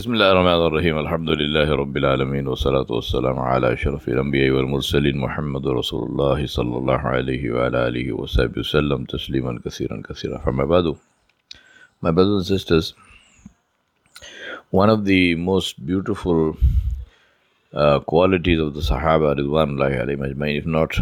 بسم الله الرحمن الرحيم الحمد لله رب العالمين والصلاة والسلام على أشرف الأنبياء والمرسلين محمد رسول الله صلى الله عليه وعلى آله وصحبه وسلم تسليما كثيرا كثيرا فما بعد My brothers and sisters, one of the most beautiful uh, qualities of the Sahaba Ridwanullahi alayhim if not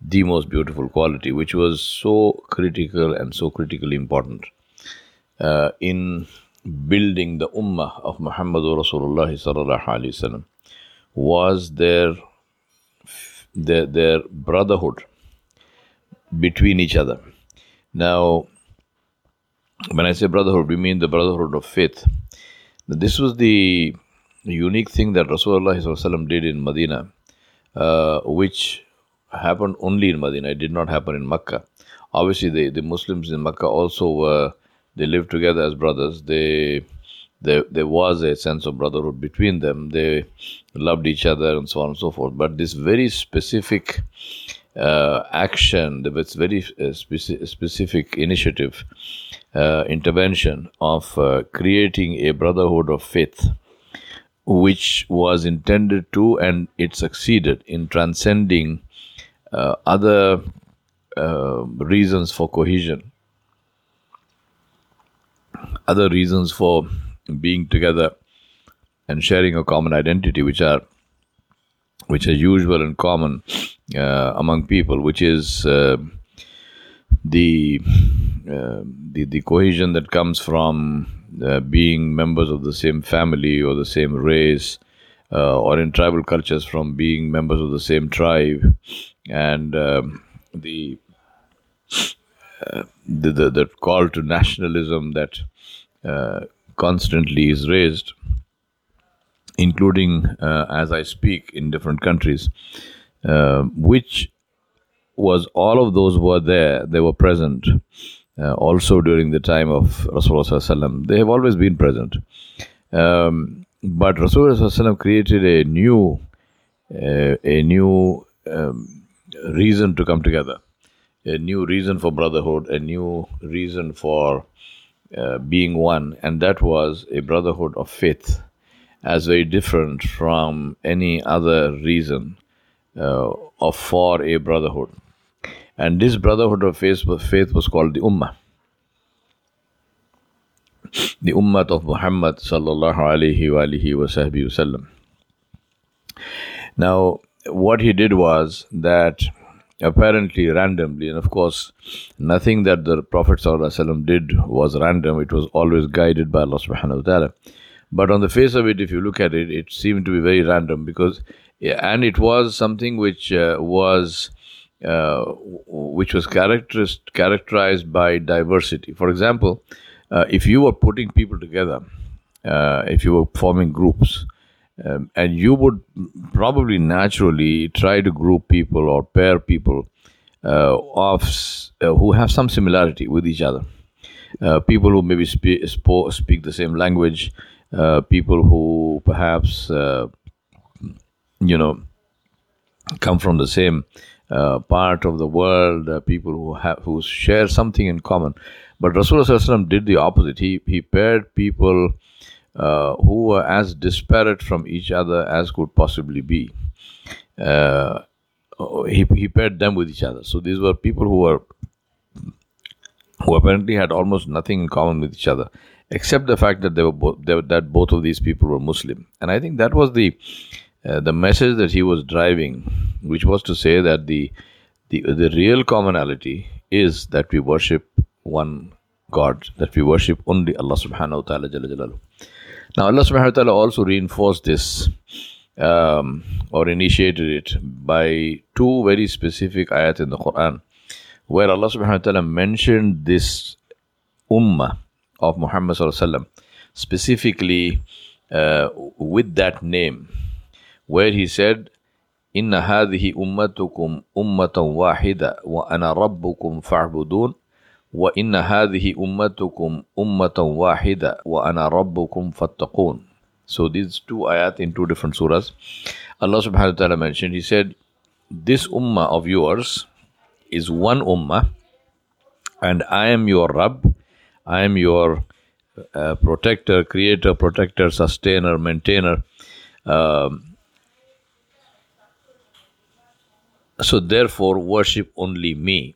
the most beautiful quality, which was so critical and so critically important uh, in building the ummah of Muhammadur Rasulullah sallallahu alaihi was their, their their brotherhood between each other. Now, when I say brotherhood, we mean the brotherhood of faith. This was the unique thing that Rasulullah did in Medina, uh, which happened only in Medina. It did not happen in Makkah. Obviously, the, the Muslims in Makkah also were they lived together as brothers. They there, there was a sense of brotherhood between them. They loved each other and so on and so forth. But this very specific uh, action, this very uh, speci- specific initiative, uh, intervention of uh, creating a brotherhood of faith, which was intended to and it succeeded in transcending uh, other uh, reasons for cohesion other reasons for being together and sharing a common identity, which are which are usual and common uh, among people, which is uh, the, uh, the the cohesion that comes from uh, being members of the same family or the same race, uh, or in tribal cultures from being members of the same tribe, and um, the the, the, the call to nationalism that uh, constantly is raised, including uh, as I speak in different countries, uh, which was all of those were there, they were present. Uh, also during the time of Rasulullah they have always been present. Um, but Rasulullah created a new, uh, a new um, reason to come together a new reason for brotherhood, a new reason for uh, being one, and that was a brotherhood of faith, as very different from any other reason uh, of for a brotherhood. And this brotherhood of faith, was called the Ummah. The Ummah of Muhammad sallallahu alaihi wasallam. Now, what he did was that apparently randomly. And of course, nothing that the Prophet ﷺ did was random, it was always guided by Allah subhanahu wa ta'ala. But on the face of it, if you look at it, it seemed to be very random because, and it was something which uh, was. Uh, which was characterized by diversity. For example, uh, if you were putting people together, uh, if you were forming groups, um, and you would probably naturally try to group people or pair people uh, of uh, who have some similarity with each other. Uh, people who maybe spe- speak the same language, uh, people who perhaps uh, you know come from the same uh, part of the world, people who have who share something in common. But Rasulullah did the opposite. He he paired people uh, who were as disparate from each other as could possibly be. Uh, he, he paired them with each other. So these were people who were who apparently had almost nothing in common with each other, except the fact that they were both they, that both of these people were Muslim. And I think that was the uh, the message that he was driving, which was to say that the the the real commonality is that we worship one God, that we worship only Allah Subhanahu wa Taala. Now, Allah subhanahu wa ta'ala also reinforced this um, or initiated it by two very specific ayat in the Quran, where Allah subhanahu wa ta'ala mentioned this ummah of Muhammad sallallahu specifically uh, with that name, where he said, إن هذه أمتكم أمة واحدة وأنا ربكم فاعبدون wa inna ummatukum ummatan wahida wa ana. So these two ayat in two different surahs. Allah subhanahu wa ta'ala mentioned, He said, This ummah of yours is one ummah, and I am your Rabb, I am your uh, protector, creator, protector, sustainer, maintainer. Um, so therefore, worship only me.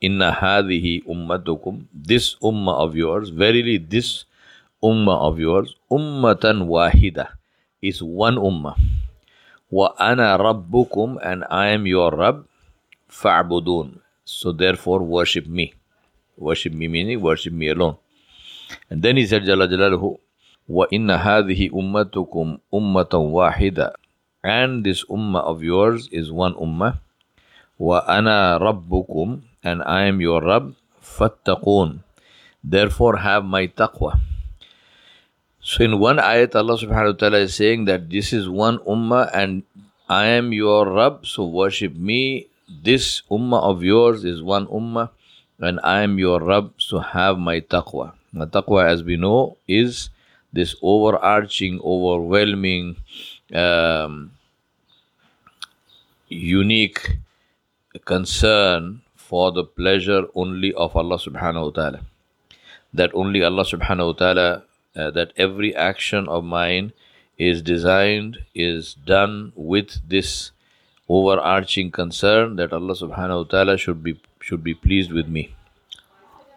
Inna hadihi ummatukum. This ummah of yours, verily this ummah of yours, ummatan wahida, is one ummah. Wa ana rabbukum, and I am your Rabb. Fa'budun. So therefore worship me. Worship me meaning worship me alone. And then he said, Jalla Jalaluhu, Wa inna hadhihi ummatukum ummatan wahida. And this ummah of yours is one ummah. Wa ana rabbukum, and I am your Rabb. Fattaqun. Therefore have my taqwa. So in one ayat, Allah subhanahu wa ta'ala is saying that this is one ummah and I am your Rabb, so worship me. This ummah of yours is one ummah and I am your Rabb, so have my taqwa. The taqwa, as we know, is this overarching, overwhelming, um, unique concern for the pleasure only of Allah subhanahu wa ta'ala. That only Allah subhanahu wa ta'ala, uh, that every action of mine is designed, is done with this overarching concern that Allah subhanahu wa ta'ala should be should be pleased with me.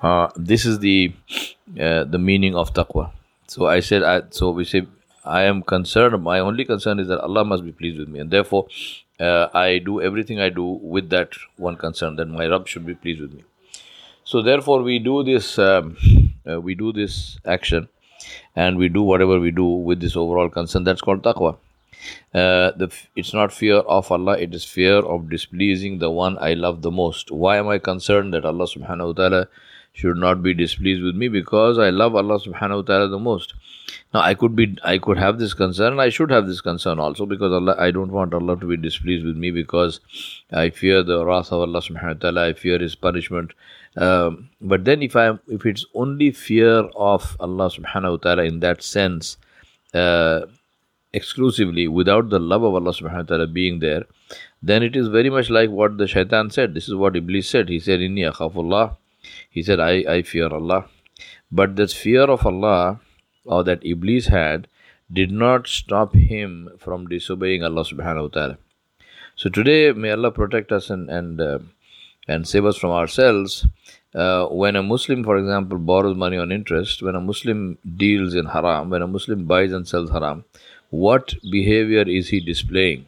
Uh, this is the uh, the meaning of taqwa. So I said, I, so we say, I am concerned. My only concern is that Allah must be pleased with me, and therefore, uh, I do everything I do with that one concern that my Rabb should be pleased with me. So therefore, we do this. Um, uh, we do this action, and we do whatever we do with this overall concern. That's called taqwa. Uh, the, it's not fear of Allah, it is fear of displeasing the one I love the most. Why am I concerned that Allah subhanahu wa ta'ala should not be displeased with me because I love Allah subhanahu wa ta'ala the most. Now I could be I could have this concern, I should have this concern also because Allah I don't want Allah to be displeased with me because I fear the wrath of Allah subhanahu wa ta'ala, I fear his punishment. Um, but then if I if it's only fear of Allah subhanahu wa ta'ala in that sense, uh, exclusively without the love of Allah subhanahu wa ta'ala being there, then it is very much like what the shaitan said. This is what Iblis said. He said, Inni akhafullah he said, I, I fear Allah. But this fear of Allah or that Iblis had did not stop him from disobeying Allah subhanahu wa ta'ala. So today, may Allah protect us and, and, uh, and save us from ourselves. Uh, when a Muslim, for example, borrows money on interest, when a Muslim deals in haram, when a Muslim buys and sells haram, what behavior is he displaying?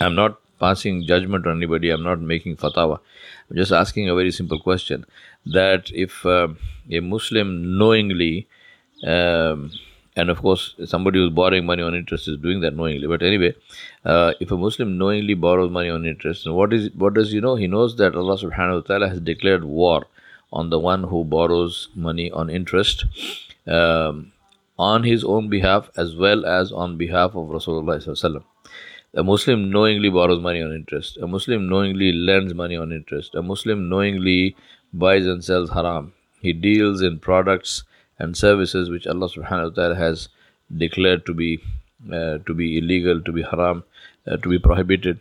I'm not passing judgment on anybody, I'm not making fatwa. I'm just asking a very simple question that if uh, a Muslim knowingly, um, and of course, somebody who's borrowing money on interest is doing that knowingly. But anyway, uh, if a Muslim knowingly borrows money on interest, what is what does he know? He knows that Allah Subhanahu wa Taala has declared war on the one who borrows money on interest. Um, on his own behalf as well as on behalf of Rasulullah. A Muslim knowingly borrows money on interest. A Muslim knowingly lends money on interest. A Muslim knowingly buys and sells haram. He deals in products and services which Allah subhanahu wa ta'ala has declared to be uh, to be illegal, to be haram, uh, to be prohibited.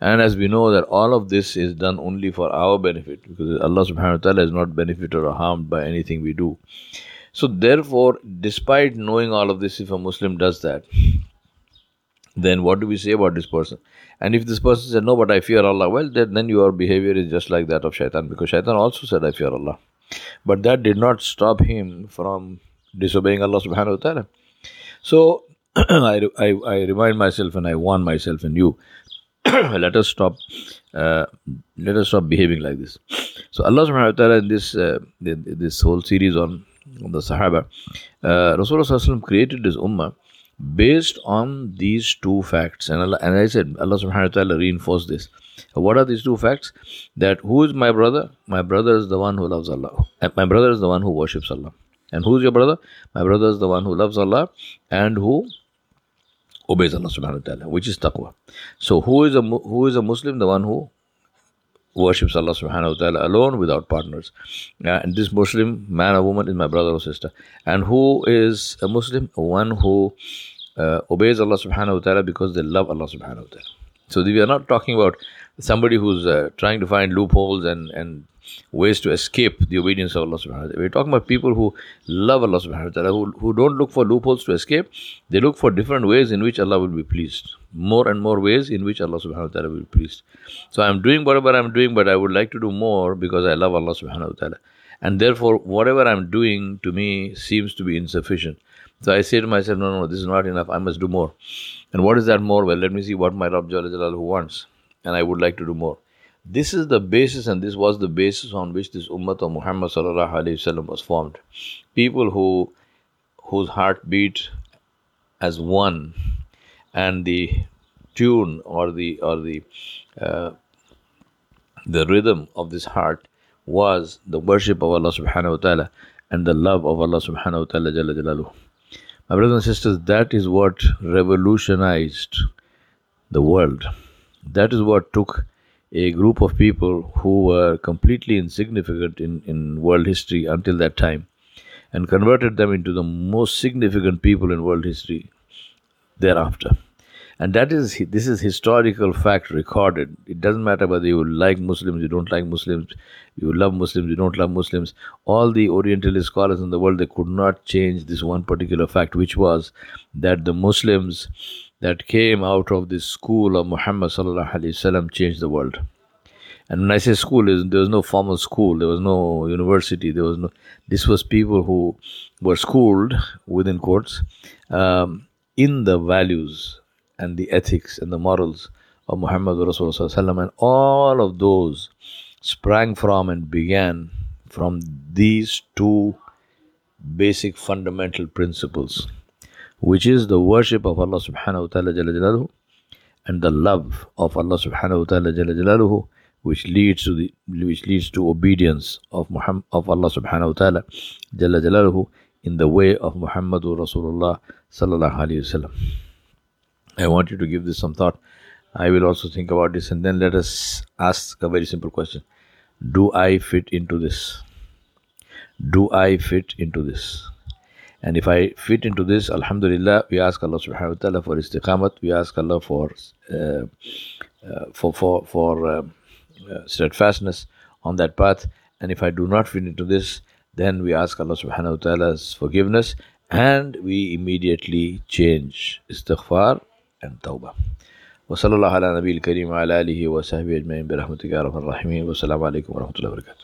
And as we know that all of this is done only for our benefit because Allah subhanahu wa ta'ala is not benefited or harmed by anything we do. So therefore, despite knowing all of this, if a Muslim does that, then what do we say about this person? And if this person said, No, but I fear Allah, well, then, then your behavior is just like that of shaitan, because shaitan also said, I fear Allah. But that did not stop him from disobeying Allah subhanahu wa ta'ala. So I, I, I remind myself and I warn myself and you, let us stop uh, let us stop behaving like this. So Allah subhanahu wa ta'ala in this uh, this whole series on, on the Sahaba, uh, Rasulullah created this ummah based on these two facts. And, Allah, and I said, Allah subhanahu wa ta'ala reinforced this. What are these two facts? That who is my brother? My brother is the one who loves Allah. And my brother is the one who worships Allah. And who is your brother? My brother is the one who loves Allah and who obeys Allah subhanahu wa ta'ala, which is taqwa. So who is a who is a Muslim? The one who worships Allah subhanahu wa ta'ala alone without partners. Uh, and this Muslim man or woman is my brother or sister. And who is a Muslim? One who uh, obeys Allah subhanahu wa ta'ala because they love Allah subhanahu wa ta'ala. So we are not talking about somebody who's uh, trying to find loopholes and, and ways to escape the obedience of Allah subhanahu wa ta'ala. We're talking about people who love Allah subhanahu wa ta'ala, who, who don't look for loopholes to escape. They look for different ways in which Allah will be pleased. More and more ways in which Allah subhanahu wa ta'ala will be pleased. So I'm doing whatever I'm doing, but I would like to do more because I love Allah subhanahu wa ta'ala. And therefore, whatever I'm doing to me seems to be insufficient. So I say to myself, no, no, this is not enough. I must do more. And what is that more? Well, let me see what my Rabb Jalal wants. And I would like to do more. This is the basis, and this was the basis on which this Ummah of Muhammad was formed. People who whose heart beat as one, and the tune or the or the uh, the rhythm of this heart was the worship of Allah subhanahu wa ta'ala and the love of Allah subhanahu wa ta'ala jalla jalaluhu. My brothers and sisters, that is what revolutionized the world. That is what took a group of people who were completely insignificant in, in world history until that time and converted them into the most significant people in world history thereafter. And that is this is historical fact recorded. It doesn't matter whether you like Muslims, you don't like Muslims, you love Muslims, you don't love Muslims. All the Orientalist scholars in the world they could not change this one particular fact, which was that the Muslims that came out of this school of Muhammad sallallahu alaihi wasallam changed the world. And when I say school, there was no formal school, there was no university, there was no. This was people who were schooled within courts um, in the values and the ethics and the morals of Muhammad Rasulullah and all of those sprang from and began from these two basic fundamental principles which is the worship of Allah subhanahu wa ta'ala jalla and the love of Allah subhanahu wa ta'ala jalla which leads to the which leads to obedience of Muhammad of Allah subhanahu wa ta'ala jalla in the way of Muhammadur Rasulullah sallallahu alayhi wasallam. I want you to give this some thought. I will also think about this and then let us ask a very simple question. Do I fit into this? Do I fit into this? And if I fit into this, Alhamdulillah, we ask Allah subhanahu wa ta'ala for istiqamat, we ask Allah for uh, uh, for for for uh, uh, steadfastness on that path. And if I do not fit into this, then we ask Allah subhanahu wa ta'ala's forgiveness and we immediately change istighfar tawbah. وصلى الله على نبي الكريم وعلى آله وصحبه أجمعين برحمتك يا رب الراحمين والسلام عليكم ورحمة الله وبركاته